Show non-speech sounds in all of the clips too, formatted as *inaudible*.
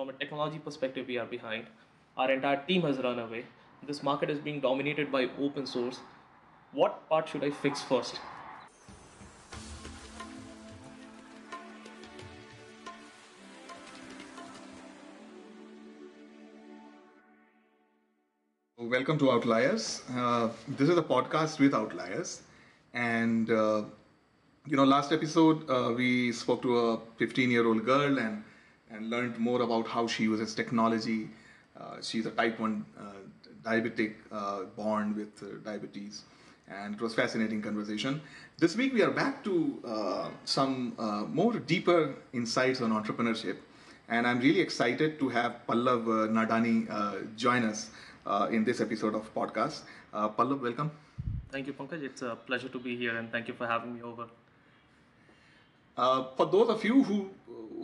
from a technology perspective, we are behind. Our entire team has run away. This market is being dominated by open source. What part should I fix first? Welcome to Outliers. Uh, this is a podcast with Outliers, and uh, you know, last episode uh, we spoke to a 15-year-old girl and and learned more about how she uses technology. Uh, she's a type one uh, diabetic uh, born with diabetes, and it was fascinating conversation. This week we are back to some more deeper insights on entrepreneurship, and I'm really excited to have Pallav Nadhani join us uh, in this episode of podcast. Uh, Pallav, welcome. Thank you, Pankaj. It's a pleasure to be here, and thank you for having me over. Uh, for those of you who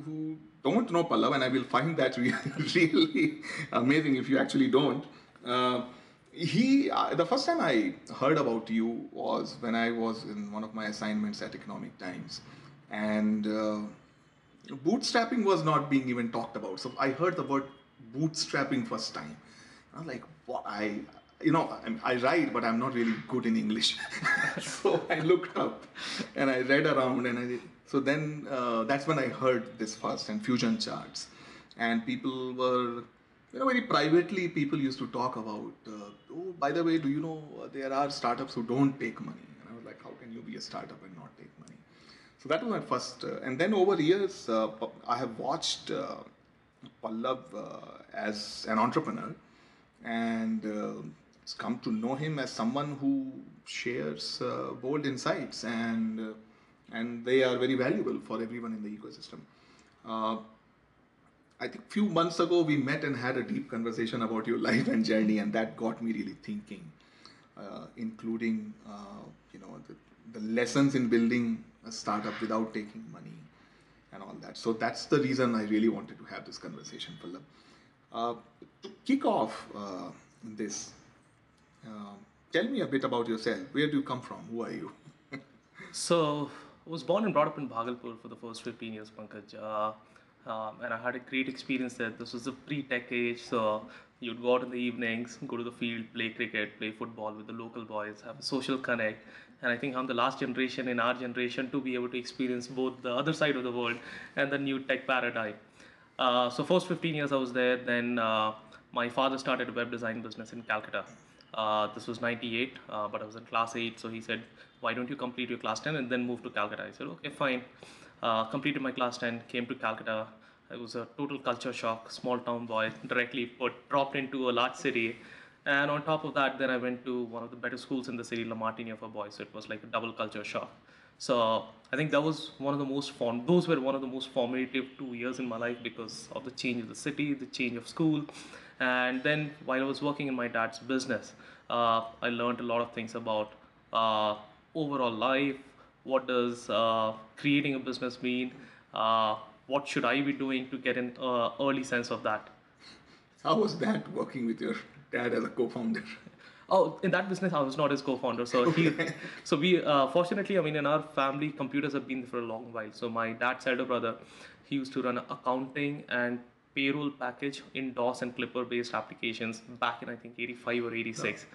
who don't know Pallav, and I will find that *laughs* really amazing if you actually don't. Uh, he, uh, the first time I heard about you was when I was in one of my assignments at Economic Times, and uh, bootstrapping was not being even talked about. So I heard the word bootstrapping first time I was like, what? I, you know, I, I write, but I'm not really good in English. *laughs* so I looked up and I read around, and I so then uh, that's when I heard this first and fusion charts, and people were. You know, very privately, people used to talk about, uh, oh, by the way, do you know uh, there are startups who don't take money? And I was like, how can you be a startup and not take money? So that was my first. Uh, and then over years, uh, I have watched uh, Pallav as an entrepreneur and come to know him as someone who shares uh, bold insights and uh, and they are very valuable for everyone in the ecosystem. Uh, I think few months ago we met and had a deep conversation about your life and journey, and that got me really thinking, uh, including uh, you know the, the lessons in building a startup without taking money and all that. So that's the reason I really wanted to have this conversation, Pallav. Uh, to kick off uh, this, uh, tell me a bit about yourself. Where do you come from? Who are you? *laughs* so, was born and brought up in Bhagalpur for the first 15 years, Pankaj. Uh, um, and I had a great experience there. This was the pre-tech age, so you'd go out in the evenings, go to the field, play cricket, play football with the local boys, have a social connect. And I think I'm the last generation in our generation to be able to experience both the other side of the world and the new tech paradigm. Uh, so first 15 years I was there. Then uh, my father started a web design business in Calcutta. Uh, this was 98, uh, but I was in class 8. So he said, why don't you complete your class 10 and then move to Calcutta? I said, okay, fine. Uh, completed my class 10, came to Calcutta. It was a total culture shock, small town boy, directly put, dropped into a large city. And on top of that, then I went to one of the better schools in the city, La Martiniere for boys. So it was like a double culture shock. So I think that was one of the most form. Those were one of the most formative two years in my life because of the change of the city, the change of school, and then while I was working in my dad's business, uh, I learned a lot of things about uh, overall life. What does uh, creating a business mean? Uh, what should I be doing to get an uh, early sense of that? How was that working with your dad as a co-founder? Oh, in that business, I was not his co-founder. So he, so we, uh, fortunately, I mean, in our family, computers have been there for a long while. So my dad's elder brother, he used to run accounting and payroll package in DOS and Clipper-based applications back in I think 85 or 86.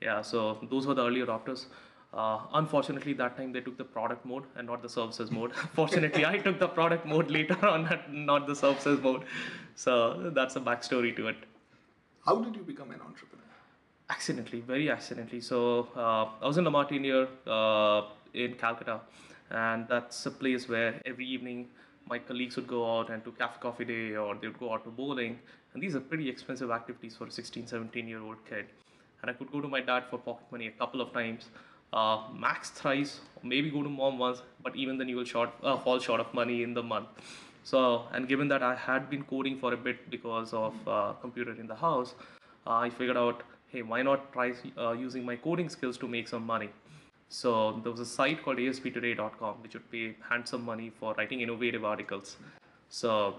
Yeah, so those were the early adopters. Uh, unfortunately, that time they took the product mode and not the services mode. *laughs* Fortunately, I took the product mode later *laughs* on, not the services mode. So that's a backstory to it. How did you become an entrepreneur? accidentally, very accidentally. So uh, I was in La Martiniere uh, in Calcutta, and that's a place where every evening my colleagues would go out and to cafe coffee day or they would go out to bowling. And these are pretty expensive activities for a 16, 17 year old kid. And I could go to my dad for pocket money a couple of times, uh, max thrice, maybe go to mom once, but even then you will short, uh, fall short of money in the month. So, and given that I had been coding for a bit because of uh, computer in the house, I figured out hey, why not try uh, using my coding skills to make some money? So there was a site called asptoday.com which would pay handsome money for writing innovative articles. So,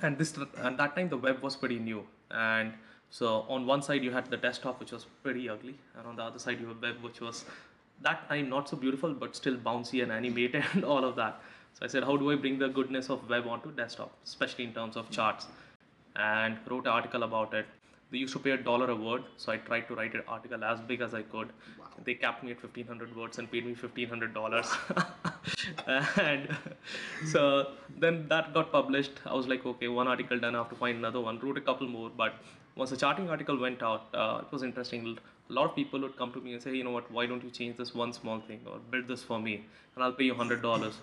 and this and that time the web was pretty new, and so on one side you had the desktop which was pretty ugly, and on the other side you had web which was that time not so beautiful but still bouncy and animated *laughs* and all of that. So I said, how do I bring the goodness of web onto desktop, especially in terms of charts? and wrote an article about it. They used to pay a dollar a word, so I tried to write an article as big as I could. They capped me at 1500 words and paid me $1500. *laughs* and so then that got published. I was like, okay, one article done, I have to find another one. Wrote a couple more, but once the charting article went out, uh, it was interesting. A lot of people would come to me and say, you know what, why don't you change this one small thing or build this for me and I'll pay you $100.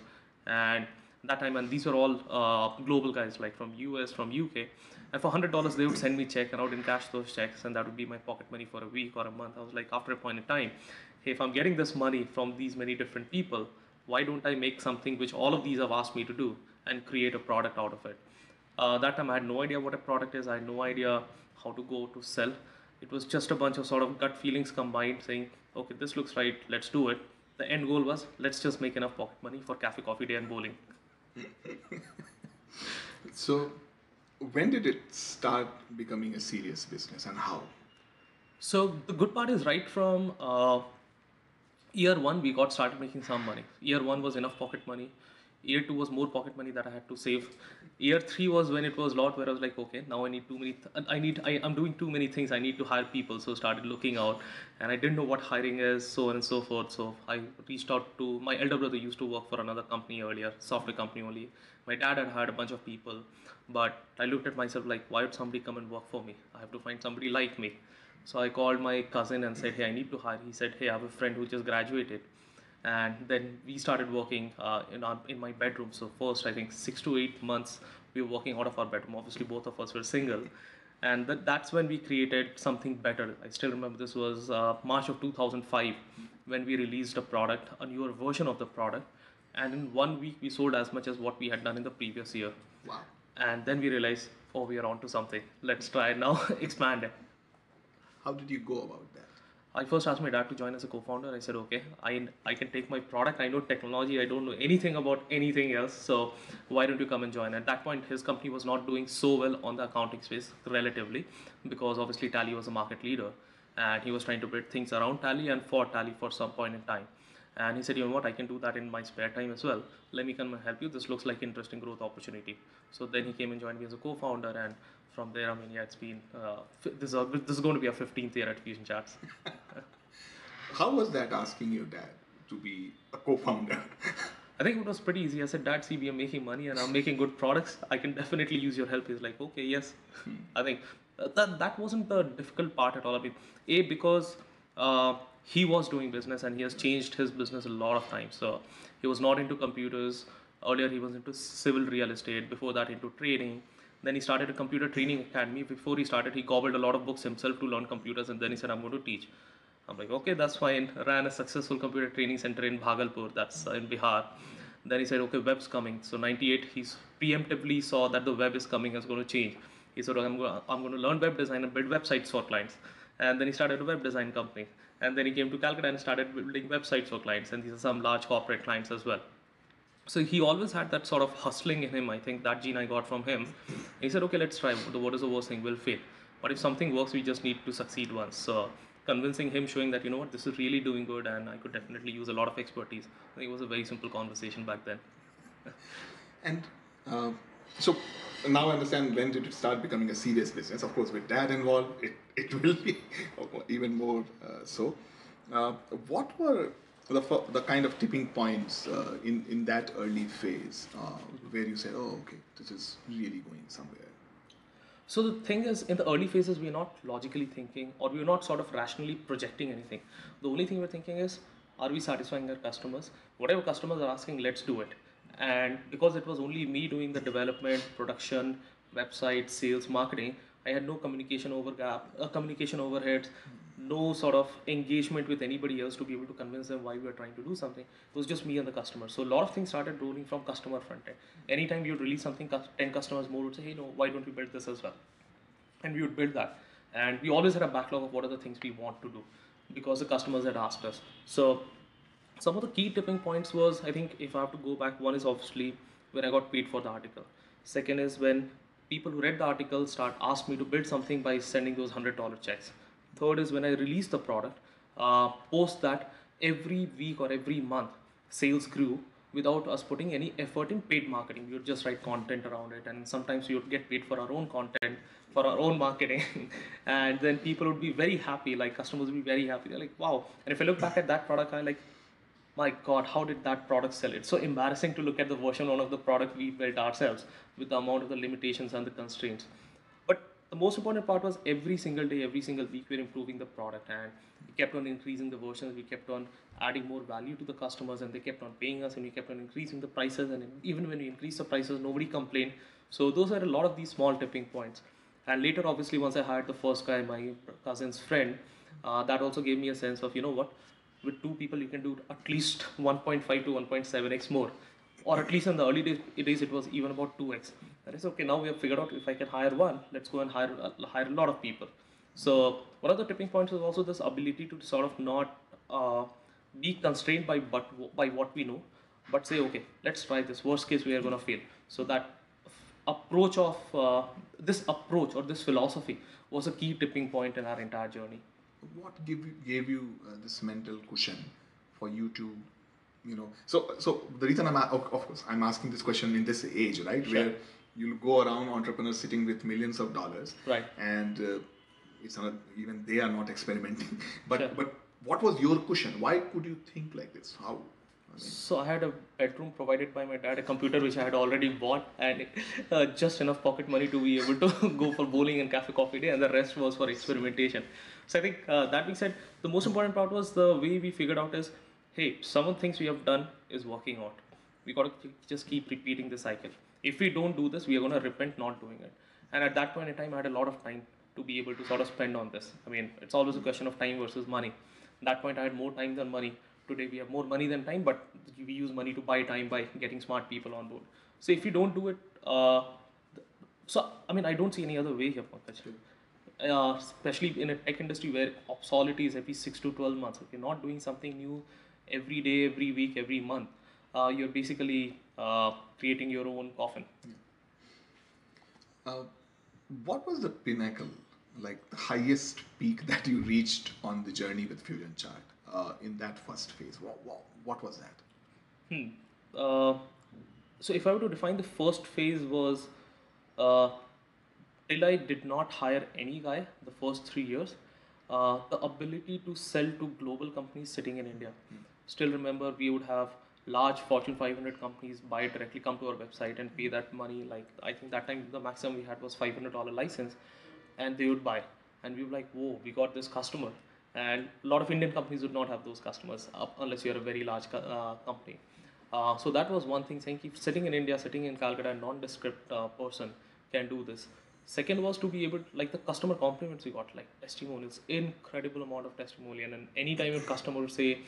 And that time, and these were all uh, global guys like from US, from UK. And for $100, they would send me check and I would encash those checks and that would be my pocket money for a week or a month. I was like, after a point in time, hey, if I'm getting this money from these many different people, why don't I make something which all of these have asked me to do and create a product out of it? Uh, that time I had no idea what a product is. I had no idea how to go to sell. It was just a bunch of sort of gut feelings combined saying, okay, this looks right, let's do it. The end goal was, let's just make enough pocket money for cafe, coffee day and bowling. *laughs* So, when did it start becoming a serious business and how? So the good part is right from uh, year one we got started making some money. Year one was enough pocket money. Year two was more pocket money that I had to save. Year three was when it was a lot where I was like, okay, now I need too many. Th- I need. I, I'm doing too many things. I need to hire people. So started looking out, and I didn't know what hiring is, so on and so forth. So I reached out to my elder brother. Used to work for another company earlier, software company only. My dad had hired a bunch of people, but I looked at myself like, why would somebody come and work for me? I have to find somebody like me. So I called my cousin and said, hey, I need to hire. He said, hey, I have a friend who just graduated. And then we started working uh, in, our, in my bedroom. So first, I think six to eight months, we were working out of our bedroom. Obviously, both of us were single. And that, that's when we created something better. I still remember this was uh, March of 2005 when we released a product, a newer version of the product. And in one week, we sold as much as what we had done in the previous year. Wow. And then we realized, oh, we are onto something. Let's try now *laughs* expand it. How did you go about that? I first asked my dad to join as a co-founder. I said, okay, I, I can take my product. I know technology. I don't know anything about anything else. So why don't you come and join? At that point, his company was not doing so well on the accounting space relatively because obviously Tally was a market leader and he was trying to build things around Tally and for Tally for some point in time. And he said, you know what, I can do that in my spare time as well. Let me come and help you. This looks like an interesting growth opportunity. So then he came and joined me as a co-founder and from there, I mean, yeah, it's been, uh, this, is a, this is going to be a 15th year at Fusion Charts. *laughs* How was that asking your dad to be a co-founder? *laughs* I think it was pretty easy. I said, Dad, see, we are making money and I'm making good products. I can definitely use your help. He's like, okay, yes. I think uh, that, that wasn't the difficult part at all. I mean, A, because uh, he was doing business and he has changed his business a lot of times. So he was not into computers. Earlier, he was into civil real estate. Before that, into trading. Then he started a computer training academy. Before he started, he gobbled a lot of books himself to learn computers and then he said, I'm going to teach. I'm like, okay, that's fine. Ran a successful computer training center in Bhagalpur, that's uh, in Bihar. Then he said, okay, web's coming. So 98, he preemptively saw that the web is coming, is going to change. He said, I'm going to learn web design and build websites for clients. And then he started a web design company. And then he came to Calcutta and started building websites for clients. And these are some large corporate clients as well. So he always had that sort of hustling in him. I think that gene I got from him. He said, okay, let's try. What is the worst thing? We'll fail. But if something works, we just need to succeed once. So convincing him, showing that, you know what, this is really doing good and I could definitely use a lot of expertise. It was a very simple conversation back then. And uh, so now I understand when did it start becoming a serious business. Of course, with dad involved, it, it *laughs* will be even more uh, so. Uh, what were the, the kind of tipping points uh, in, in that early phase uh, where you said, oh, okay, this is really going somewhere? So the thing is, in the early phases, we're not logically thinking or we're not sort of rationally projecting anything. The only thing we're thinking is, are we satisfying our customers? Whatever customers are asking, let's do it. And because it was only me doing the development, production, website, sales, marketing, I had no communication over gap, uh, communication overheads, no sort of engagement with anybody else to be able to convince them why we are trying to do something. It was just me and the customer. So a lot of things started rolling from customer front end. Anytime you would release something, 10 customers more would say, hey, no, why don't we build this as well? And we would build that. And we always had a backlog of what are the things we want to do because the customers had asked us. So some of the key tipping points was I think if I have to go back, one is obviously when I got paid for the article. Second is when people who read the article start asked me to build something by sending those hundred dollar checks. Third is when I release the product. Uh, post that every week or every month, sales grew without us putting any effort in paid marketing. Would just write content around it, and sometimes we would get paid for our own content, for our own marketing, *laughs* and then people would be very happy. Like customers would be very happy. They're like, "Wow!" And if I look back at that product, I like, my God, how did that product sell? It's so embarrassing to look at the version one of the product we built ourselves with the amount of the limitations and the constraints. But the most important part was every single day, every single week, we're improving the product and we kept on increasing the versions. We kept on adding more value to the customers and they kept on paying us and we kept on increasing the prices. And even when we increased the prices, nobody complained. So those are a lot of these small tipping points. And later, obviously, once I hired the first guy, my cousin's friend, uh, that also gave me a sense of, you know what, with two people, you can do at least 1.5 to 1.7x more. Or at least in the early days, it was even about 2x. That is okay. Now we have figured out if I can hire one, let's go and hire hire a lot of people. So one of the tipping points is also this ability to sort of not uh, be constrained by but by what we know, but say okay, let's try this. Worst case, we are gonna fail. So that approach of uh, this approach or this philosophy was a key tipping point in our entire journey. What give you, gave you uh, this mental cushion for you to, you know? So, so the reason I'm a- of, course I'm asking this question in this age, right, Sure. where you'll go around entrepreneurs sitting with millions of dollars, Right. And uh, it's not even they are not experimenting. *laughs* But Sure. but what was your cushion? Why could you think like this? How? So I had a bedroom provided by my dad, a computer which I had already bought, and uh, just enough pocket money to be able to *laughs* go for bowling and cafe coffee day, and the rest was for experimentation. So I think uh, that being said, the most important part was the way we figured out is, hey, some of the things we have done is working out. We got to just keep repeating the cycle. If we don't do this, we are going to repent not doing it. And at that point in time, I had a lot of time to be able to sort of spend on this. I mean, it's always a question of time versus money. At that point, I had more time than money. Today, we have more money than time, but we use money to buy time by getting smart people on board. So if you don't do it, uh, so I mean, I don't see any other way here, Pankaj. Uh, especially in a tech industry where obsolety is every six to twelve months. If you're not doing something new every day, every week, every month, uh, you're basically uh, creating your own coffin. uh, what was the pinnacle, like the highest peak that you reached on the journey with Fusion Chart uh, in that first phase? What, what, what was that? Hmm. Uh, so if I were to define the first phase was uh, till I did not hire any guy the first three years, uh, the ability to sell to global companies sitting in India. Still remember we would have large Fortune 500 companies buy directly come to our website and pay that money. Like I think that time the maximum we had was $500 license, and they would buy, and we were like, whoa, we got this customer. And a lot of Indian companies would not have those customers unless you're a very large uh, company. Uh, so that was one thing saying, sitting in India, sitting in Calcutta, a nondescript uh, person can do this. Second was to be able, like the customer compliments we got, like testimonials, incredible amount of testimonial. And anytime a customer would say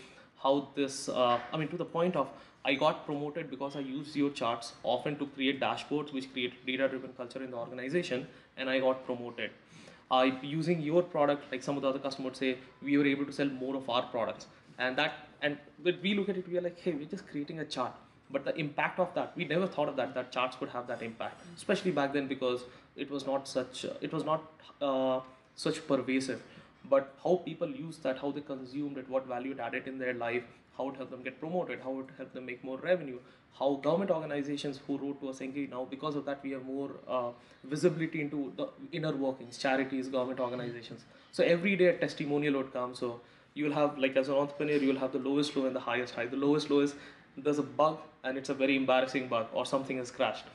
how this, uh, I mean, to the point of I got promoted because I used your charts often to create dashboards which create data-driven culture in the organization, and I got promoted. Uh, using your product, like some of the other customers say, we were able to sell more of our products, and that, and we look at it, we are like, hey, we're just creating a chart. But the impact of that we never thought of that that charts could have that impact especially back then because it was not such uh, it was not uh, such pervasive. But how people use that how they consumed it what value it added in their life how it helped them get promoted how it helped them make more revenue how government organizations who wrote to us saying hey now because of that we have more uh, visibility into the inner workings charities government organizations. So every day a testimonial would come. So you will have like as an entrepreneur you will have the lowest low and the highest high. The lowest low is there's a bug and it's a very embarrassing bug or something has crashed.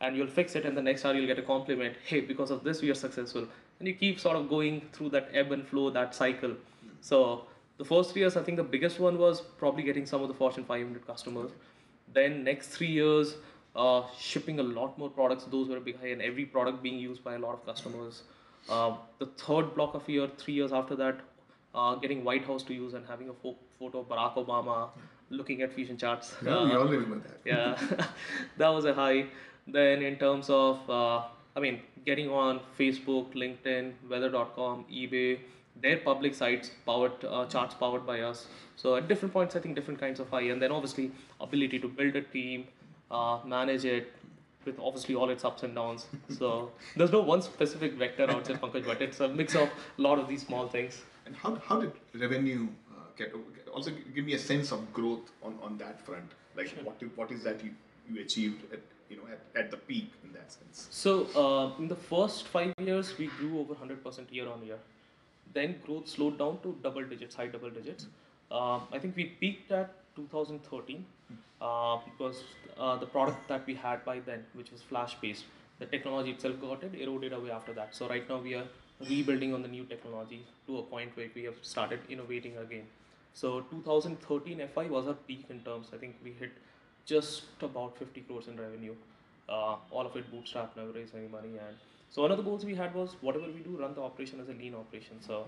And you'll fix it and the next hour you'll get a compliment hey because of this we are successful. And you keep sort of going through that ebb and flow that cycle. So the first three years i think the biggest one was probably getting some of the fortune 500 customers. Then next three years uh, shipping a lot more products. Those were big high and every product being used by a lot of customers. Uh, the third block of year three years after that uh, getting white house to use and having a fo- photo of barack obama looking at fusion charts. Yeah, we Uh, all remember that. *laughs* yeah. *laughs* That was a high. Then in terms of uh, i mean getting on facebook linkedin weather.com ebay their public sites powered uh, charts powered by us so at different points i think different kinds of high and then obviously ability to build a team uh, manage it with obviously all its ups and downs *laughs* so there's no one specific vector i would say pankaj but it's a mix of a lot of these small things And how, how did revenue uh, get, also give me a sense of growth on, on that front? Like what is, what is that you, you achieved at you know at, at the peak in that sense? So uh, in the first five years, we grew over 100% year on year. Then growth slowed down to double digits, high double digits. Uh, I think we peaked at 2013 uh, because uh, the product that we had by then, which was flash based, the technology itself got it eroded away after that. So right now we are rebuilding on the new technology to a point where we have started innovating again. So 2013 FY was our peak in terms. I think we hit just about 50 crores in revenue. Uh, all of it bootstrap, never raised any money. And so one of the goals we had was whatever we do, run the operation as a lean operation. So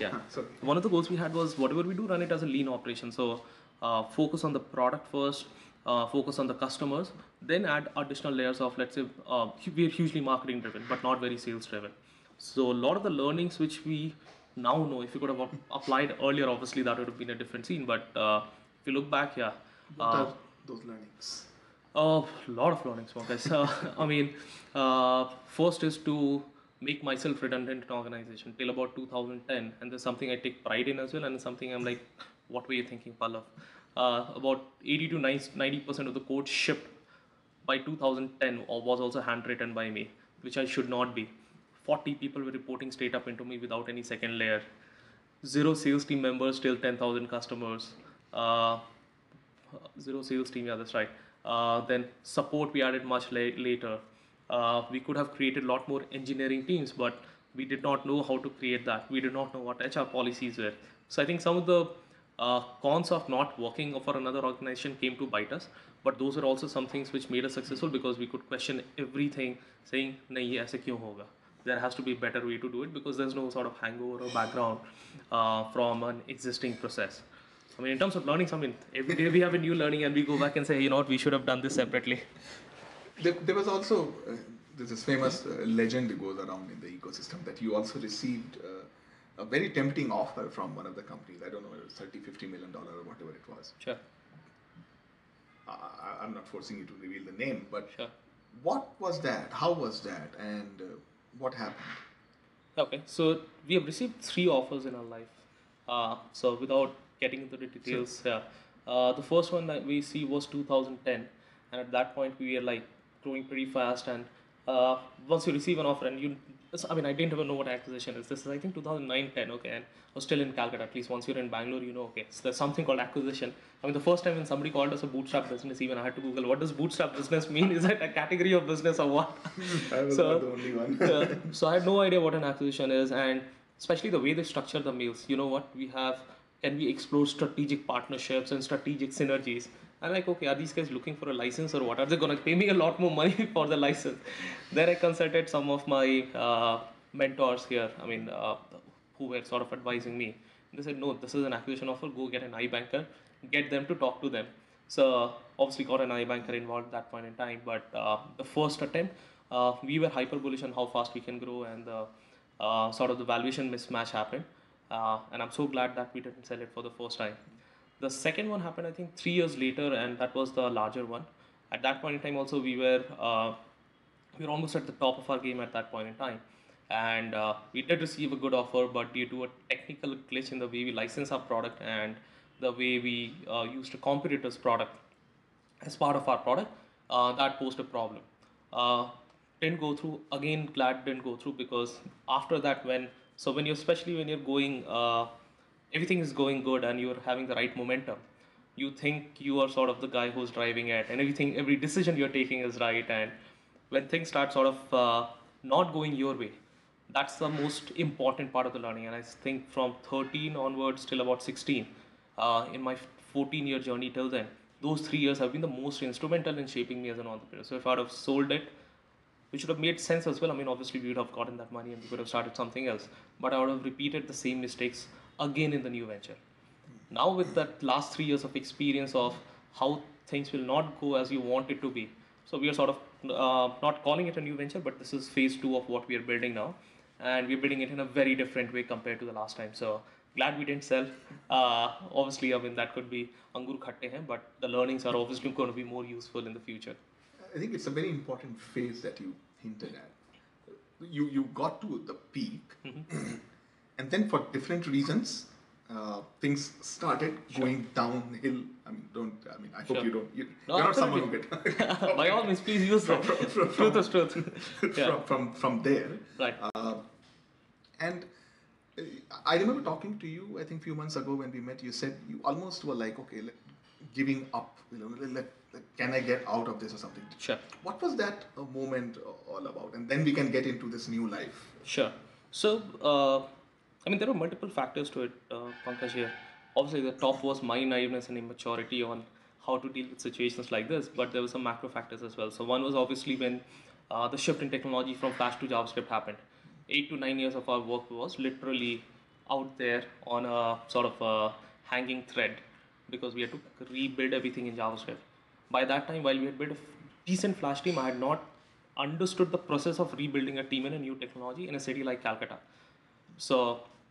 yeah, so one of the goals we had was whatever we do, run it as a lean operation. So uh, focus on the product first, uh, focus on the customers, then add additional layers of let's say uh, we're hugely marketing driven, but not very sales driven. So a lot of the learnings which we now know, if you could have applied earlier, obviously that would have been a different scene. But uh, if you look back, yeah. what Uh, are those learnings? A lot of learnings, Pankaj. *laughs* Uh, I mean, uh, first is to make myself redundant in organization till about 2010, and there's something I take pride in as well, and something I'm like, what were you thinking, Pallav? Uh, about 80 to 90 percent of the code shipped by 2010 was also handwritten by me, which I should not be. 40 people were reporting straight up into me without any second layer. Zero sales team members, still 10,000 customers. Uh, zero sales team, yeah, that's right. Uh, then support we added much la- later. Uh, we could have created a lot more engineering teams, but we did not know how to create that. We did not know what HR policies were. So I think some of the uh, cons of not working for another organization came to bite us but those are also some things which made us successful because we could question everything saying nahi aise kyun hoga there has to be a better way to do it because there's no sort of hangover or background uh, from an existing process I mean, in terms of learnings, I mean, every day we have a new learning and we go back and say, you know what, we should have done this separately. There, there was also uh, there's this famous uh, legend that goes around in the ecosystem that you also received uh, a very tempting offer from one of the companies. I don't know, it was 30, 50 million dollar or whatever it was. Sure, I, I- I'm not forcing you to reveal the name, but sure. what was that? How was that? And uh, what happened? Okay, so we have received three offers in our life. Uh, so without getting into the details, yeah. Uh, the first one that we see was 2010, and at that point we were like growing pretty fast. And uh, once you receive an offer, and you, I mean, I didn't even know what acquisition is. This is I think 2009, 10. Okay, and I was still in Calcutta. At least once you're in Bangalore, you know. Okay, so there's something called acquisition. I mean, the first time when somebody called us a bootstrap business, even I had to Google what does bootstrap business mean. Is that a category of business or what? *laughs* *laughs* I was So- not the only one. Yeah. *laughs* so I had no idea what an acquisition is, and especially the way they structure the mails. You know what we have? Can we explore strategic partnerships and strategic synergies? I'm like, okay, are these guys looking for a license or what? Are they gonna pay me a lot more money *laughs* for the license? then I consulted some of my uh, mentors here. I mean, uh, who were sort of advising me. They said, no, this is an acquisition offer. Go get an iBanker, get them to talk to them. So obviously got an iBanker involved at that point in time. But uh, the first attempt, uh, we were hyper bullish on how fast we can grow, and the uh, sort of the valuation mismatch happened. Uh, and I'm so glad that we didn't sell it for the first time. The second one happened, I think, three years later, and that was the larger one. At that point in time, also we were uh, we were almost at the top of our game at that point in time, and uh, we did receive a good offer, but due to a technical glitch in the way we license our product and the way we uh, used a competitor's product as part of our product, uh, that posed a problem. Uh, didn't go through again. Glad didn't go through because after that, when so when you especially when you're going, uh, everything is going good and you're having the right momentum. You think you are sort of the guy who's driving it, and everything, every decision you're taking is right. And when things start sort of uh, not going your way, that's the most important part of the learning. And I think from 13 onwards till about 16, uh, in my 14 year journey till then, those three years have been the most instrumental in shaping me as an entrepreneur. So if I'd have sold it, which would have made sense as well. I mean, obviously we would have gotten that money and we could have started something else, but I would have repeated the same mistakes again in the new venture. Now with that last three years of experience of how things will not go as you want it to be, so we are sort of uh, not calling it a new venture, but this is phase two of what we are building now, and we're building it in a very different way compared to the last time. So glad we didn't sell. Uh, obviously, I mean that could be angur khatte but the learnings are obviously *laughs* going to be more useful in the future. I think it's a very important phase that you hinted at. You you got to the peak, and then for different reasons, uh, things started going downhill. I mean, don't. I mean, I hope you don't. You, No, you're not someone who get *laughs* By all means, please use. *laughs* From- from- from- truth is truth. *laughs* yeah. from, from from there. Right. Uh, and uh, I remember talking to you. I think a few months ago when we met, you said you almost were like, okay, let, giving up. You know, let- can I get out of this or something? Sure. What was that uh, moment uh, all about? And then we can get into this new life. Sure. So, uh, I mean, there were multiple factors to it, uh, Pankaj here. Obviously, the top was my naiveness and immaturity on how to deal with situations like this, but there were some macro factors as well. So, one was obviously when uh, the shift in technology from Flash to JavaScript happened. Eight to nine years of our work was literally out there on a sort of a hanging thread because we had to rebuild everything in JavaScript. By that time, while we had built a decent Flash team, I had not understood the process of rebuilding a team in a new technology in a city like Calcutta. So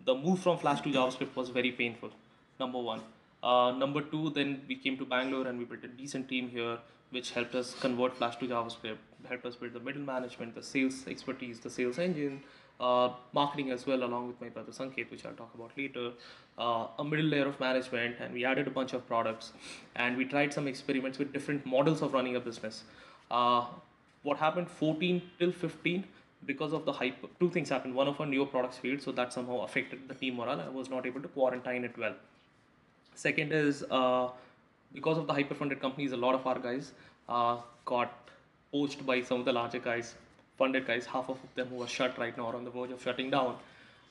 the move from Flash to JavaScript was very painful. Number one. Uh, number two, then we came to Bangalore and we built a decent team here, which helped us convert Flash to JavaScript, helped us build the middle management, the sales expertise, the sales engine, uh, marketing as well, along with my brother Sanket, which I'll talk about later, uh, a middle layer of management, and we added a bunch of products, and we tried some experiments with different models of running a business. Uh, what happened 14 till 15 because of the hype two things happened. One of our newer products failed so that somehow affected the team morale i was not able to quarantine it well. Second is uh, because of the hyper funded companies a lot of our guys uh, got poached by some of the larger guys funded guys half of them who are shut right now are on the verge of shutting down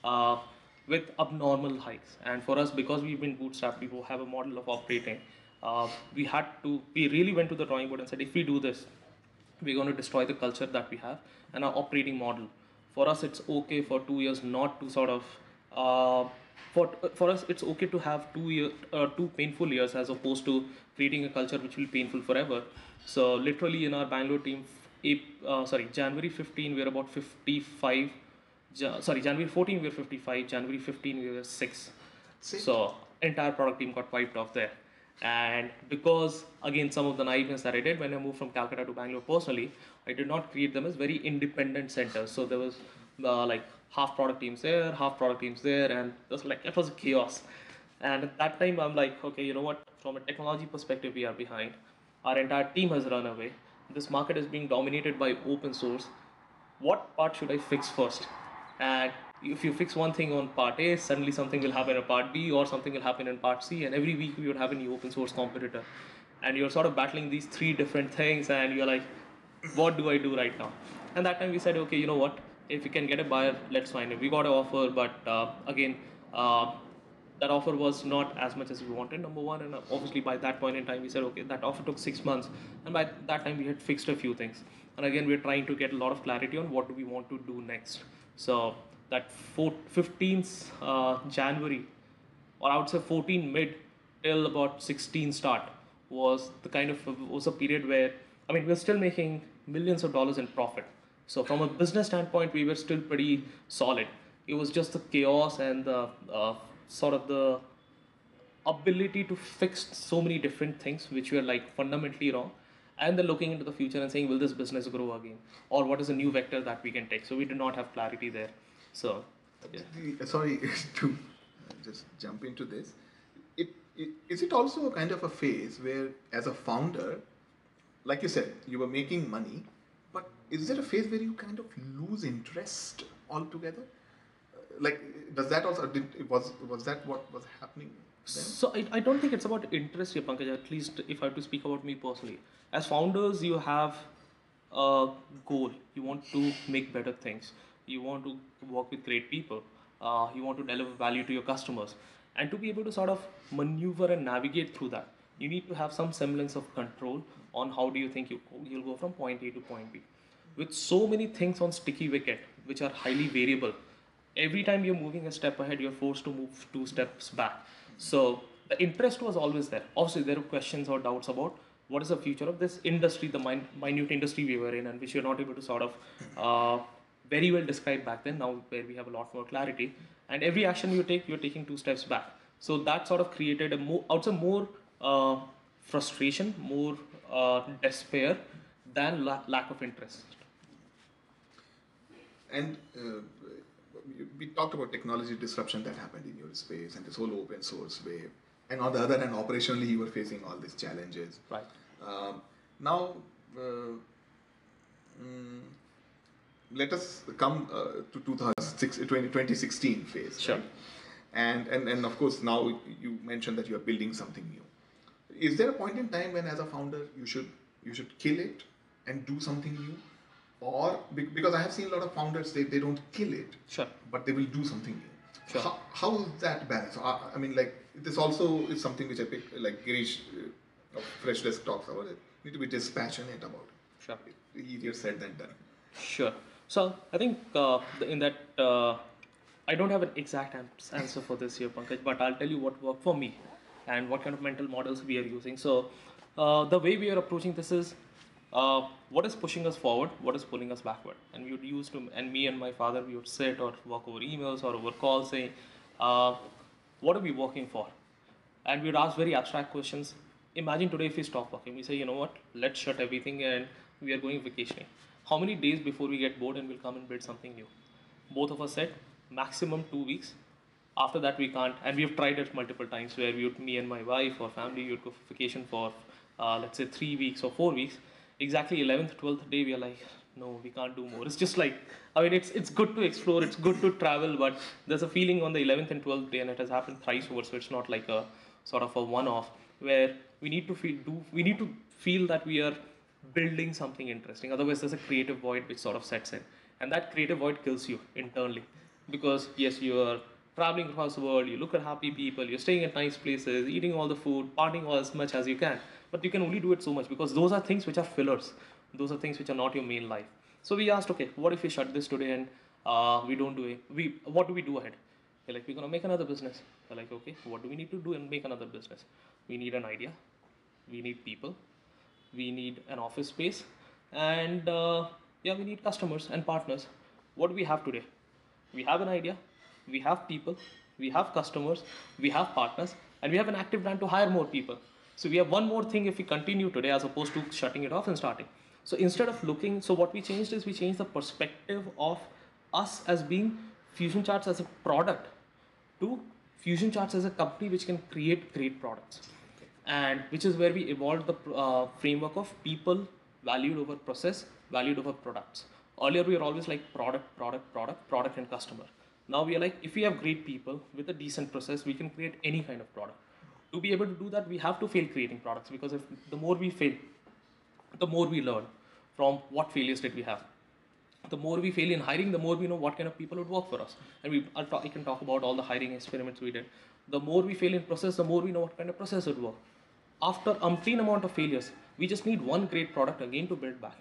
uh, with abnormal hikes and for us because we've been bootstrapped we have a model of operating uh, we had to we really went to the drawing board and said if we do this we're going to destroy the culture that we have and our operating model. For us, it's okay for two years not to sort of. Uh, for, for us, it's okay to have two year, uh, two painful years as opposed to creating a culture which will be painful forever. So literally in our Bangalore team, Ap- uh, sorry, January 15 we were about 55. Ja- sorry, January 14 we were 55. January 15 we were six. That's. So entire product team got wiped off there. And because again some of the naiveness that I did when I moved from Calcutta to Bangalore personally, I did not create them as very independent centers. So there was uh, like half product teams there, half product teams there, and it was like it was chaos. And at that time I'm like, okay, you know what? From a technology perspective, we are behind. Our entire team has run away. This market is being dominated by open source what part should I fix first? And if you fix one thing on part A, suddenly something will happen in part B or something will happen in part C, and every week we would have a new open source competitor. And you're sort of battling these three different things, and you're like, what do I do right now? And that time we said, okay, you know what? If we can get a buyer, let's find it. We got an offer, but uh, again, uh, that offer was not as much as we wanted number one. And obviously by that point in time we said okay that offer took six months. And by that time we had fixed a few things. And again we're trying to get a lot of clarity on what do we want to do next. So that four, 15th uh, january or i would say 14 mid till about 16 start was the kind of was a period where i mean we're still making millions of dollars in profit. So from a business standpoint we were still pretty solid. It was just the chaos and the uh, sort of the ability to fix so many different things which were like fundamentally wrong and then looking into the future and saying will this business grow again or what is a new vector that we can take so we did not have clarity there so yeah. Sorry *laughs* to just jump into this. It, it is it also a kind of a phase where, as a founder, like you said, you were making money, but is there a phase where you kind of lose interest altogether? Like, does that also did, was was that what was happening then? So I, I don't think it's about interest here, Pankaj. At least if I have to speak about me personally, as founders, you have a goal. You want to make better things. You want to work with great people. Uh, you want to deliver value to your customers, and to be able to sort of maneuver and navigate through that, you need to have some semblance of control on how do you think you you'll go from point A to point B. With so many things on sticky wicket, which are highly variable, every time you're moving a step ahead, you're forced to move two steps back. So the interest was always there. Obviously, there were questions or doubts about what is the future of this industry, the min- minute industry we were in, and which you're not able to sort of uh, very well describe back then. Now, where we have a lot more clarity, and every action you take, you're taking two steps back. So that sort of created a more, say, more uh, frustration, more uh, despair than la- lack of interest. And uh, we talked about technology disruption that happened in your space and this whole open source wave. And on the other hand, operationally, you were facing all these challenges. Right. Um, now, uh, mm, let us come uh, to 2006, 20, 2016 phase. Sure. Right? And, and, and of course, now you mentioned that you are building something new. Is there a point in time when, as a founder, you should you should kill it and do something new, or because I have seen a lot of founders they, they don't kill it, Sure. but they will do something new. Sure. How, how is that balance? I, I mean, like this also is something which I pick, like Girish uh, of Freshdesk talks about. It need to be dispassionate about it. Sure. Easier said than done. Sure. So I think uh, in that uh, I don't have an exact answer for this here, Pankaj, but I'll tell you what worked for me and what kind of mental models we are using. So uh, the way we are approaching this is uh, what is pushing us forward, what is pulling us backward, and we would use to and me and my father we would sit or walk over emails or over calls saying, uh, what are we working for? and we would ask very abstract questions. Imagine today if we stop working, we say, you know what, let's shut everything and we are going vacationing. How many days before we get bored and we'll come and build something new? Both of us said maximum two weeks. After that, we can't, and we have tried it multiple times where we would, me and my wife or family, we would go for vacation for, uh, let's say, three weeks or four weeks. Exactly 11th, 12th day, we are like, no, we can't do more. It's just like, I mean, it's it's good to explore, it's good to travel, but there's a feeling on the 11th and 12th day, and it has happened thrice over, so it's not like a sort of a one-off where we need to feel do we need to feel that we are building something interesting. Otherwise, there's a creative void which sort of sets in, and that creative void kills you internally because yes, you are traveling across the world, you look at happy people, you're staying at nice places, eating all the food, partying all as much as you can, but you can only do it so much because those are things which are fillers. Those are things which are not your main life. So we asked, okay, what if we shut this today and uh, we don't do it? We what do we do ahead? They're like, we're gonna make another business. They're like, okay, what do we need to do and make another business? We need an idea, we need people, we need an office space, and uh, yeah, we need customers and partners. What do we have today? We have an idea, we have people, we have customers, we have partners, and we have an active plan to hire more people. So we have one more thing if we continue today as opposed to shutting it off and starting. So instead of looking, so what we changed is we changed the perspective of us as being Fusion Charts as a product to Fusion Charts as a company which can create great products. And which is where we evolved the uh, framework of people valued over process, valued over products. Earlier we were always like product, product, product, product, and customer. Now we are like, if we have great people with a decent process, we can create any kind of product. To be able to do that, we have to fail creating products because if the more we fail, the more we learn from what failures did we have. The more we fail in hiring, the more we know what kind of people would work for us. And we, I can talk about all the hiring experiments we did. The more we fail in process, the more we know what kind of process would work. After umpteen amount of failures, we just need one great product again to build back.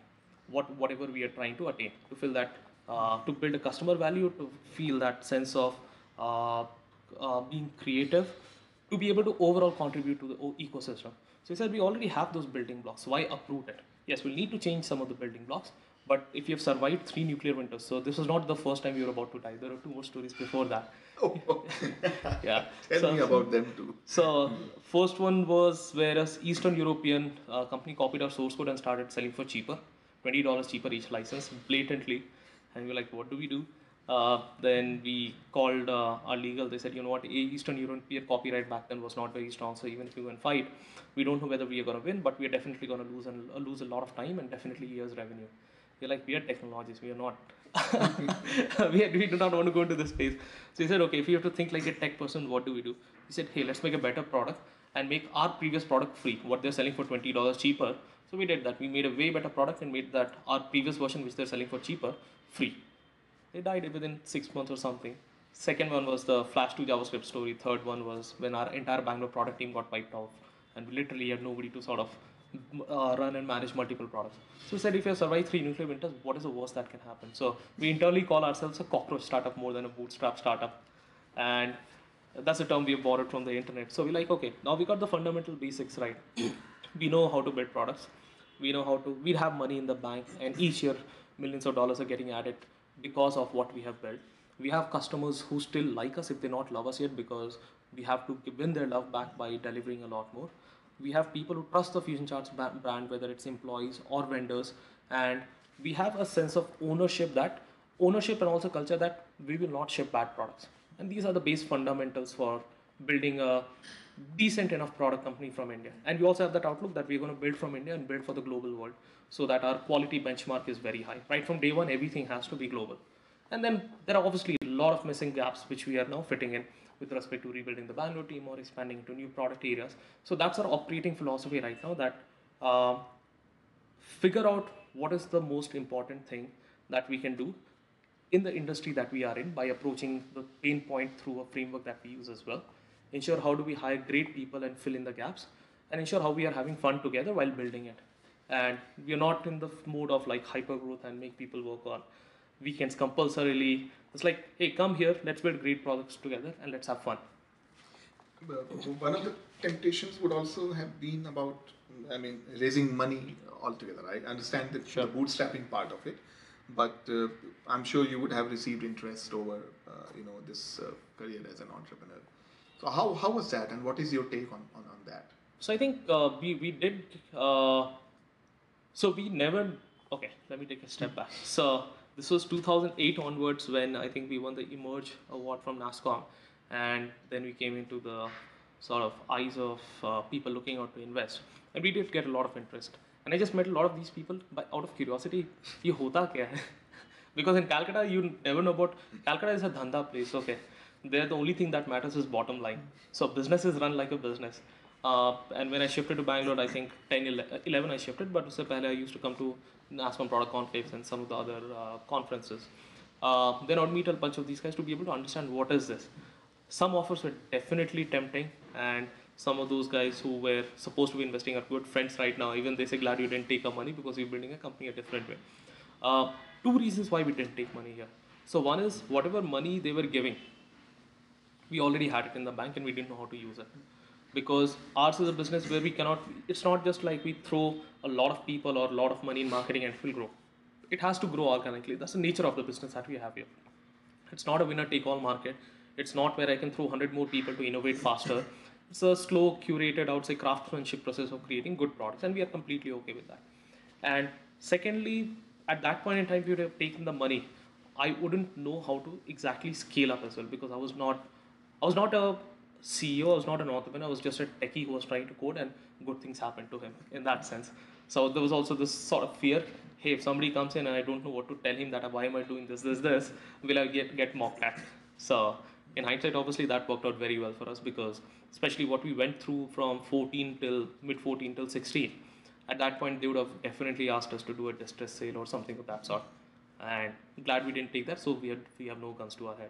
What whatever we are trying to attain to fill that, uh, to build a customer value, to feel that sense of uh, uh, being creative, to be able to overall contribute to the ecosystem. So he said we already have those building blocks. Why uproot it? Yes, we'll need to change some of the building blocks, but if you have survived three nuclear winters, so this was not the first time you were about to die. There are two more stories before that. *laughs* Oh, *laughs* Yeah. tell So- me about them too. so first one was where a Eastern European uh, company copied our source code and started selling for cheaper, twenty dollars cheaper each license, blatantly, and we were like, what do we do? Uh, then we called uh, our legal. They said, you know what, Eastern European copyright back then was not very strong. So even if you and fight, we don't know whether we are going to win, but we are definitely going to lose and uh, lose a lot of time and definitely years revenue. We're like, we are technologists. We are not. *laughs* we, we do not want to go into this space. So he said, okay, if you have to think like a tech person, what do we do? He said, hey, let's make a better product and make our previous product free. What they're selling for twenty dollars cheaper. So we did that. We made a way better product and made that our previous version, which they're selling for cheaper, free. They died within six months or something. Second one was the Flash 2 JavaScript story. Third one was when our entire Bangalore product team got wiped off, and we literally had nobody to sort of uh, run and manage multiple products. So we said, if you survive three nuclear winters, what is the worst that can happen? So we internally call ourselves a cockroach startup more than a bootstrap startup, and that's a term we have borrowed from the internet. So we're like, okay, now we got the fundamental basics right. we know how to build products. We know how to. We have money in the bank, and each year millions of dollars are getting added because of what we have built. We have customers who still like us if they not love us yet because we have to win their love back by delivering a lot more. We have people who trust the Fusion Charts brand, whether it's employees or vendors, and we have a sense of ownership that ownership and also culture that we will not ship bad products. And these are the base fundamentals for building a decent enough product company from India. And we also have that outlook that we're going to build from India and build for the global world so that our quality benchmark is very high. Right from day one, everything has to be global. And then there are obviously a lot of missing gaps which we are now fitting in with respect to rebuilding the Bangalore team or expanding into new product areas. So that's our operating philosophy right now that uh, figure out what is the most important thing that we can do in the industry that we are in by approaching the pain point through a framework that we use as well. Ensure how do we hire great people and fill in the gaps, and ensure how we are having fun together while building it. And we are not in the mode of like hyper growth and make people work on weekends compulsorily. It's like, hey, come here, let's build great products together and let's have fun. one of the temptations would also have been about, I mean, raising money altogether. I understand the, Sure. the bootstrapping part of it, but uh, I'm sure you would have received interest over, uh, you know, this uh, career as an entrepreneur. So how, how was that and what is your take on, on, on that? So I think uh, we, we did, uh, so we never, okay, let me take a step back. So this was 2008 onwards when I think we won the Emerge Award from NASSCOM and then we came into the sort of eyes of uh, people looking out to invest and we did get a lot of interest and i just met a lot of these people by out of curiosity kya *laughs* because in calcutta you never know about calcutta is a dhanda place okay there the only thing that matters is bottom line. So business is run like a business. Uh, and when I shifted to Bangalore, I think 10, 11, 11 I shifted, but usse pehle I used to come to NASSCOM product conclaves and some of the other uh, conferences. Uh, then I would meet a bunch of these guys to be able to understand what is this. Some offers were definitely tempting, and some of those guys who were supposed to be investing are good friends right now. Even they say, glad you didn't take our money because you're building a company a different way. Uh, two reasons why we didn't take money here. So one is whatever money they were giving, we already had it in the bank and we didn't know how to use it. Because ours is a business where we cannot it's not just like we throw a lot of people or a lot of money in marketing and it will grow. It has to grow organically. That's the nature of the business that we have here. It's not a winner take all market. It's not where i can throw 100 more people to innovate faster. It's a slow curated i would say craftsmanship process of creating good products and we are completely okay with that. And secondly at that point in time if you would have taken the money. I wouldn't know how to exactly scale up as well because i was not I was not a CEO, I was not an entrepreneur, I was just a techie who was trying to code and good things happened to him in that sense. So there was also this sort of fear, hey, if somebody comes in and I don't know what to tell him that why am I doing this, this, this, will I get, get mocked at? So in hindsight, obviously that worked out very well for us because especially what we went through from 14 till mid 14 till 16, at that point they would have definitely asked us to do a distress sale or something of that sort. And glad we didn't take that, so we had we have no guns to our head.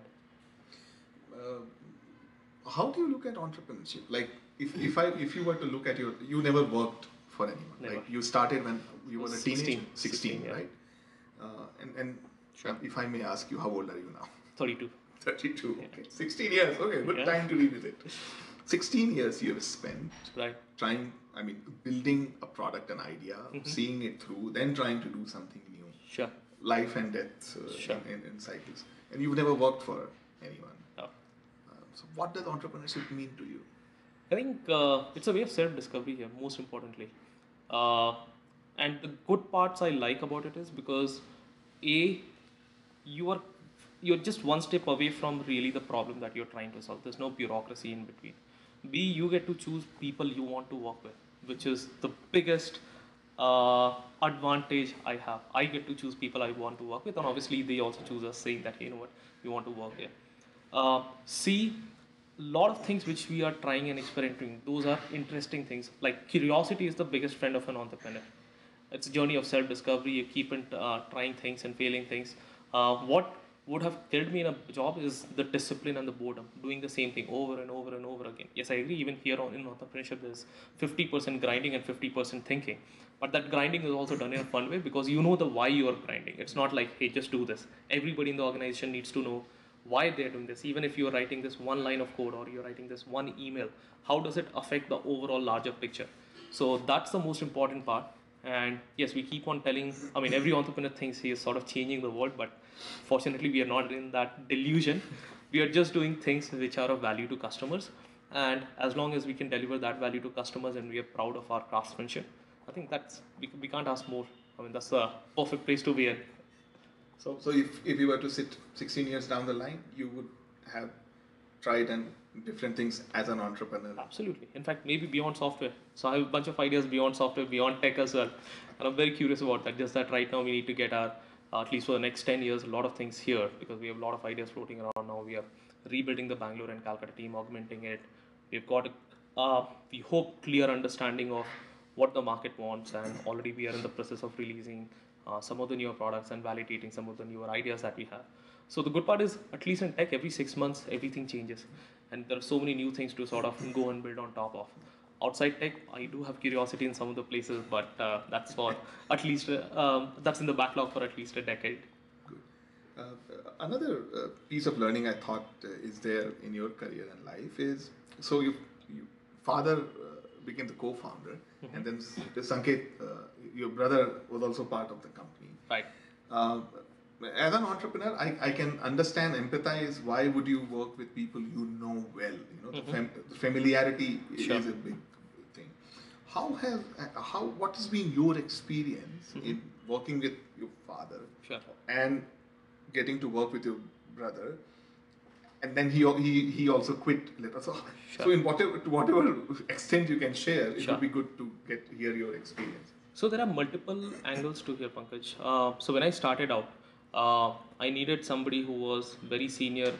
Uh, how do you look at entrepreneurship? Like, if, if I if you were to look at your, you never worked for anyone. Never. Like, you started when you were a 16, teenager, 16, 16, yeah. right? Uh, and and Sure. if I may ask you, how old are you now? 32. 32. Okay. 16 years. Okay, good Yeah. time to revisit. 16 years you have spent Right. trying, I mean, building a product, an idea, Mm-hmm. seeing it through, then trying to do something new. Sure. Life and death uh, Sure. in, in, in cycles. And you've never worked for anyone. So, what does entrepreneurship mean to you? I think uh, it's a way of self-discovery here, most importantly. Uh, and the good parts I like about it is because a you are you're just one step away from really the problem that you're trying to solve. There's no bureaucracy in between. B you get to choose people you want to work with, which is the biggest uh, advantage I have. I get to choose people I want to work with, and obviously they also choose us, saying that hey, you know what, we want to work here. Uh, C, lot of things which we are trying and experimenting. Those are interesting things. Like curiosity is the biggest friend of an entrepreneur. It's a journey of self-discovery. You keep on uh, trying things and failing things. Uh, what would have killed me in a job is the discipline and the boredom, doing the same thing over and over and over again. Yes, I agree. Even here on in entrepreneurship, there's 50% grinding and 50% thinking. But that grinding is also done in a fun way because you know the why you are grinding. It's not like, hey, just do this. Everybody in the organization needs to know why they're doing this. Even if you're writing this one line of code or you're writing this one email, how does it affect the overall larger picture? So that's the most important part. And yes, we keep on telling, I mean, every entrepreneur thinks he is sort of changing the world, but fortunately, we are not in that delusion. We are just doing things which are of value to customers. And as long as we can deliver that value to customers and we are proud of our craftsmanship, I think that's, we, we can't ask more. I mean, that's the perfect place to be in. So, so if, if you were to sit 16 years down the line, you would have tried and different things as an entrepreneur. Absolutely. In fact, maybe beyond software. So I have a bunch of ideas beyond software, beyond tech as well. And I'm very curious about that. Just that right now we need to get our, uh, at least for the next 10 years, a lot of things here because we have a lot of ideas floating around now. We are rebuilding the Bangalore and Calcutta team, augmenting it. We've got a, uh, we hope, clear understanding of what the market wants, and already we are in the process of releasing uh, some of the newer products and validating some of the newer ideas that we have. So the good part is, at least in tech, every six months everything changes, and there are so many new things to sort of go and build on top of. Outside tech, I do have curiosity in some of the places, but uh, that's for at least uh, um, that's in the backlog for at least a decade. Good. Uh, another uh, piece of learning I thought uh, is there in your career and life is so you, you father uh, became the co-founder, and then Sanket, uh, your brother was also part of the company. Right. Uh, as an entrepreneur, I, I can understand, empathize. Why would you work with people you know well? You know, the, fam- familiarity Sure. is a big thing. How has uh, how what has been your experience in working with your father Sure. and getting to work with your brother? And then he he he also quit later. So, so in whatever to whatever extent you can share, it Sure. would be good to get hear your experience. So there are multiple angles to here, Pankaj. Uh, so when I started out, uh, I needed somebody who was very senior,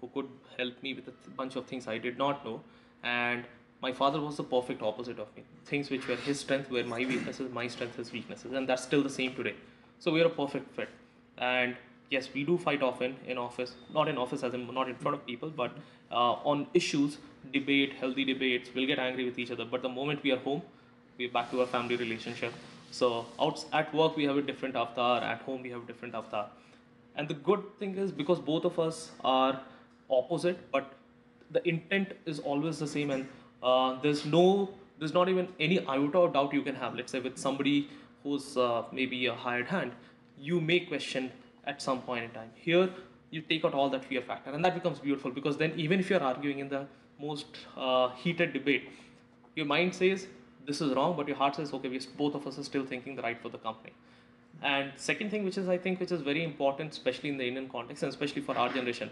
who could help me with a th- bunch of things I did not know, and my father was the perfect opposite of me. Things which were his strength were my weaknesses, my strength his weaknesses, and that's still the same today. So we are a perfect fit. And yes, we do fight often in office, not in office as in not in front of people, but uh, on issues, debate, healthy debates. We'll get angry with each other, but the moment we are home, we're back to our family relationship. So out at work we have a different avatar, at home we have a different avatar. And the good thing is because both of us are opposite, but the intent is always the same, and uh, there's no, there's not even any iota of doubt you can have. Let's say with somebody who's uh, maybe a hired hand, you may question at some point in time. Here, you take out all that fear factor, and that becomes beautiful because then even if you're arguing in the most uh, heated debate, your mind says this is wrong, but your heart says okay, we both of us are still thinking the right for the company. And second thing, which is I think which is very important, especially in the Indian context and especially for our generation,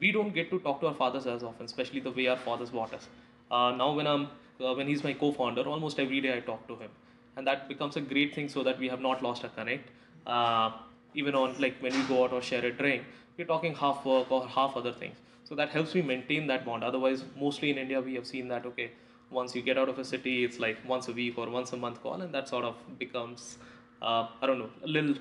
we don't get to talk to our fathers as often, especially the way our fathers brought us. Uh, now when I'm uh, when he's my co-founder, almost every day I talk to him, and that becomes a great thing so that we have not lost our connect. Uh, even on like when we go out or share a drink, we're talking half work or half other things. So that helps me maintain that bond. Otherwise, mostly in India, we have seen that okay, once you get out of a city, it's like once a week or once a month call, and that sort of becomes uh, I don't know a little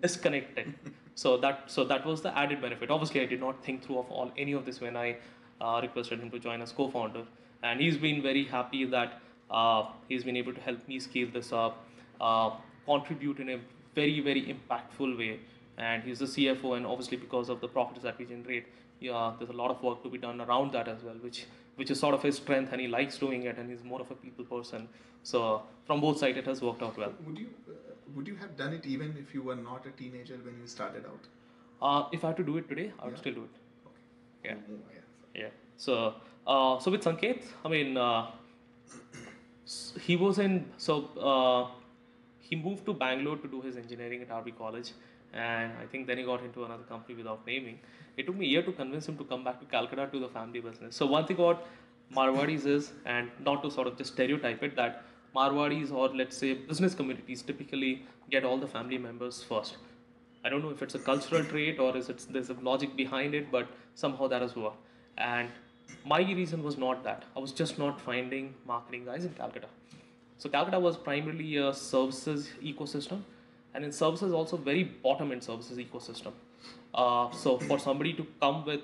disconnected. *laughs* so that so that was the added benefit. Obviously, I did not think through of all any of this when I uh, requested him to join as co-founder, and he's been very happy that uh, he's been able to help me scale this up, uh, contribute in a very very impactful way. And he's the CFO, and obviously because of the profits that we generate, yeah, there's a lot of work to be done around that as well, which which is sort of his strength, and he likes doing it, and he's more of a people person. So from both sides, it has worked out well. Would you uh, would you have done it even if you were not a teenager when you started out? Uh, if I had to do it today, I would Yeah. still do it. Yeah. Oh, yeah. Yeah. So, uh, so with Sanket, I mean, uh, *clears throat* he was in. So uh, he moved to Bangalore to do his engineering at RV College, and I think then he got into another company without naming. It took me a year to convince him to come back to Calcutta to the family business. So one thing about Marwadis is, and not to sort of just stereotype it, that Marwadis or let's say business communities typically get all the family members first. I don't know if it's a cultural trait or is it there's a logic behind it, but somehow that has worked. And my reason was not that. I was just not finding marketing guys in Calcutta. So Calcutta was primarily a services ecosystem, and in services also very bottom end services ecosystem. Uh, so for somebody to come with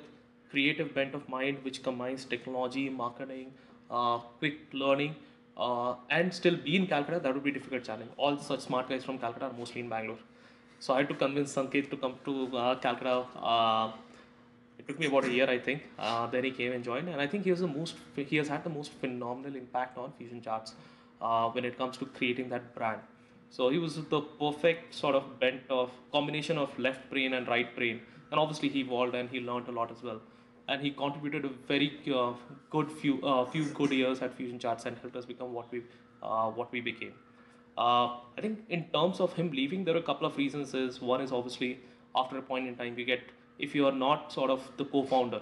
creative bent of mind which combines technology, marketing, uh, quick learning, uh, and still be in Calcutta, that would be a difficult challenge. All such smart guys from Calcutta are mostly in Bangalore. So I had to convince Sanket to come to uh, Calcutta. Uh, it took me about a year, I think. Uh, then he came and joined, and I think he has the most. He has had the most phenomenal impact on Fusion Charts uh, when it comes to creating that brand. So he was the perfect sort of bent of combination of left brain and right brain, and obviously he evolved and he learned a lot as well. And he contributed a very uh, good few uh, few good years at Fusion Charts and helped us become what we uh, what we became. Uh, I think in terms of him leaving, there are a couple of reasons. Is one is obviously after a point in time, you get if you are not sort of the co-founder,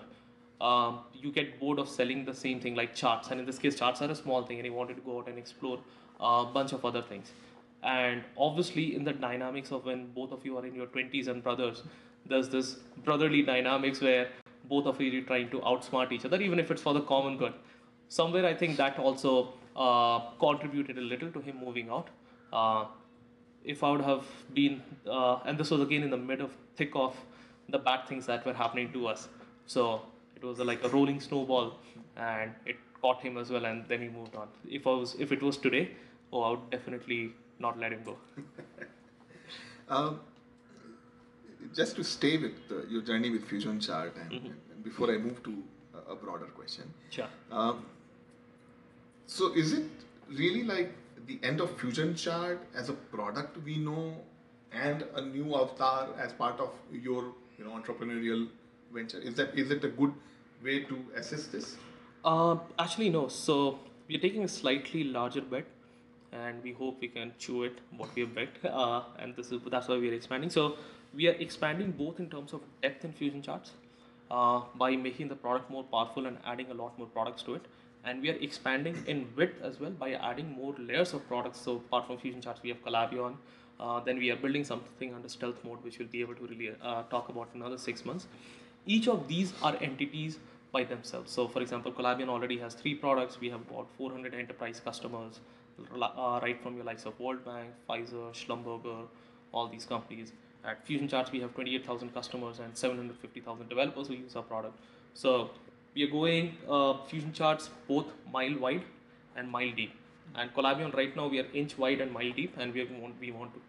um, you get bored of selling the same thing like charts. And in this case, charts are a small thing, and you wanted to go out and explore a bunch of other things. And obviously, in the dynamics of when both of you are in your 20s and brothers, there's this brotherly dynamics where both of you are trying to outsmart each other, even if it's for the common good. Somewhere, I think that also uh, contributed a little to him moving out. Uh, if I would have been, uh, and this was again in the mid of thick of the bad things that were happening to us. So it was like a rolling snowball, and it caught him as well, and then he moved on. If I was, if it was today, oh, I would definitely not let him go. *laughs* Um, just to stay with uh, your journey with Fusion Chart, and, and before I move to a, a broader question, Sure. um, so is it really like the end of Fusion Chart as a product we know, and a new avatar as part of your you know entrepreneurial venture? Is that is it a good way to assess this? Uh, actually, no. So we're taking a slightly larger bet, and we hope we can chew it what we have bet. *laughs* Uh, and this is that's why we are expanding. So we are expanding both in terms of depth in fusion charts uh, by making the product more powerful and adding a lot more products to it. And we are expanding in width as well by adding more layers of products. So apart from fusion charts, we have Collabion. Uh, then we are building something under stealth mode, which we'll be able to really uh, talk about in another six months. Each of these are entities by themselves. So, for example, Collabion already has three products. We have about 400 enterprise customers, uh, right from your likes of World Bank, Pfizer, Schlumberger, all these companies. At Fusion Charts, we have 28,000 customers and 750,000 developers who use our product. So, we are going uh, Fusion Charts both mile wide and mile deep. And Collabion right now we are inch wide and mile deep, and we want we want to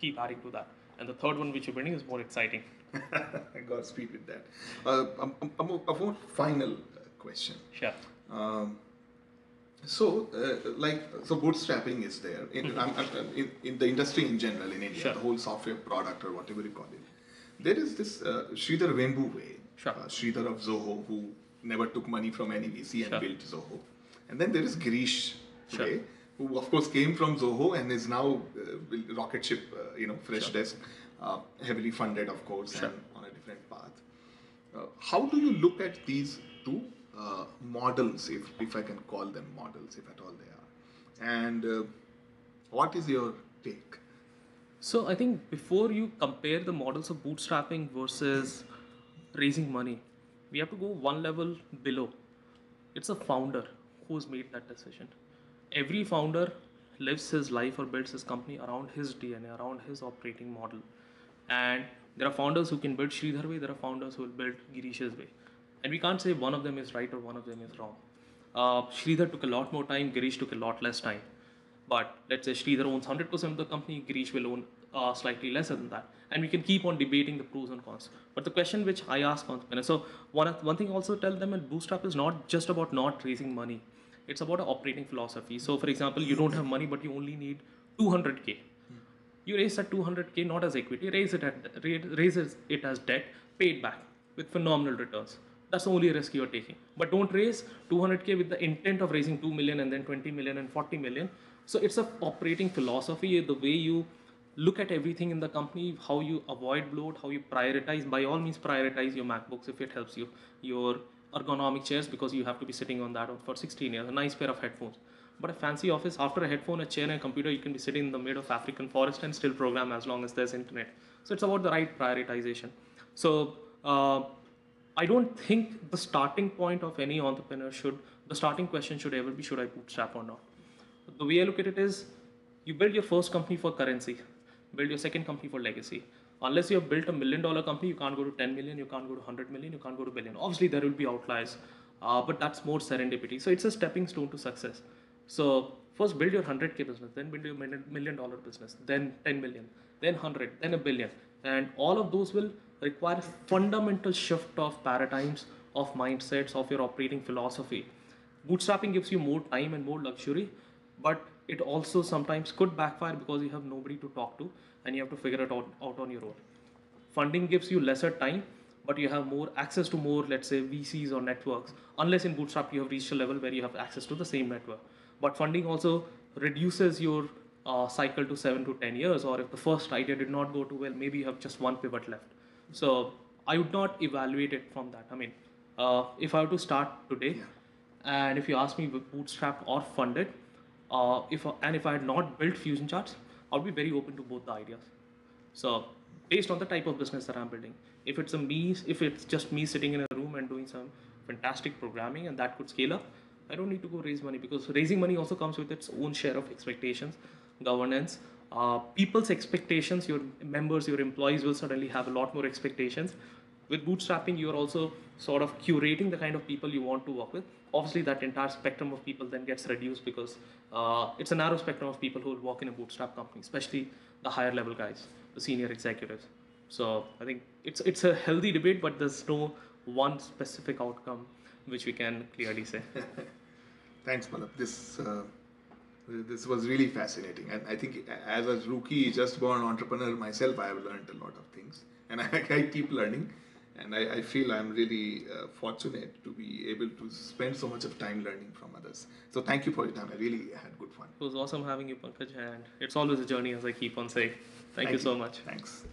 keep adding to that. And the third one which you're building is more exciting. *laughs* Godspeed with that. Uh, a, a, a more final question. Sure. Um, so, uh, like, so bootstrapping is there in, I'm, I'm, in, in the industry in general in India, Mm-hmm. Sure. the whole software product or whatever you call it. There is this uh, Sridhar Vembu Sure. uh, Sridhar of Zoho, who never took money from any VC and Sure. built Zoho. And then there is Girish Sure. Who of course came from Zoho and is now uh, rocket ship, uh, you know, fresh Sure. desk, uh, heavily funded, of course, Sure. and on a different path. Uh, how do you look at these two uh, models, if, if I can call them models, if at all they are? And uh, what is your take? So I think before you compare the models of bootstrapping versus raising money, we have to go one level below. It's a founder who's made that decision. Every founder lives his life or builds his company around his DNA, around his operating model. And there are founders who can build Sridhar way, there are founders who will build Girish's way. And we can't say one of them is right or one of them is wrong. Uh, Sridhar took a lot more time, Girish took a lot less time. But let's say Sridhar owns 100% of the company, Girish will own uh, slightly lesser than that. And we can keep on debating the pros and cons. But the question which I ask entrepreneurs, so one, one thing also tell them at Bootstrap is not just about not raising money. It's about an operating philosophy. So for example, you don't have money, but you only need 200K. You raise that 200K not as equity, raise it, at, ra- raise it as debt, paid back with phenomenal returns. That's the only risk you're taking. But don't raise 200K with the intent of raising 2 million and then 20 million and 40 million. So it's a operating philosophy, the way you look at everything in the company, how you avoid bloat, how you prioritize. By all means, prioritize your MacBooks if it helps you. Your ergonomic chairs because you have to be sitting on that for 16 years. A nice pair of headphones. But a fancy office, after a headphone, a chair, and a computer, you can be sitting in the middle of African forest and still program as long as there's internet. So it's about the right prioritization. So uh, I don't think the starting point of any entrepreneur should, the starting question should ever be, should I bootstrap or not? The way I look at it is, you build your first company for currency, build your second company for legacy. Unless you have built a million dollar company, you can't go to 10 million, you can't go to 100 million, you can't go to billion. Obviously, there will be outliers, uh, but that's more serendipity. So it's a stepping stone to success. So first build your 100k business, then build your million dollar business, then 10 million, then 100, then a billion. And all of those will require fundamental shift of paradigms, of mindsets, of your operating philosophy. Bootstrapping gives you more time and more luxury, but it also sometimes could backfire because you have nobody to talk to and you have to figure it out, out on your own. Funding gives you lesser time, but you have more access to more, let's say, VCs or networks. Unless in Bootstrap you have reached a level where you have access to the same network. But funding also reduces your uh, cycle to seven to ten years, or if the first idea did not go too well, maybe you have just one pivot left. So I would not evaluate it from that. I mean, uh, if I were to start today, and if you ask me with bootstrapped or funded, uh, if and if I had not built Fusion Charts, I would be very open to both the ideas. So based on the type of business that I'm building, if it's a me, if it's just me sitting in a room and doing some fantastic programming and that could scale up, I don't need to go raise money because raising money also comes with its own share of expectations, governance, uh, people's expectations. Your members, your employees will suddenly have a lot more expectations. With bootstrapping, you're also sort of curating the kind of people you want to work with. Obviously, that entire spectrum of people then gets reduced because uh, it's a narrow spectrum of people who will work in a bootstrap company, especially the higher level guys, the senior executives. So I think it's it's a healthy debate, but there's no one specific outcome which we can clearly say. *laughs* Thanks, Pallav. This uh, this was really fascinating, and I think as a rookie, just born entrepreneur myself, I have learned a lot of things, and I, *laughs* I keep learning, and I, I feel I'm really uh, fortunate to be able to spend so much of time learning from others. So thank you for your time. I really had good fun. It was awesome having you, Pankaj, and it's always a journey, as I keep on saying. Thank, you so much. Thanks.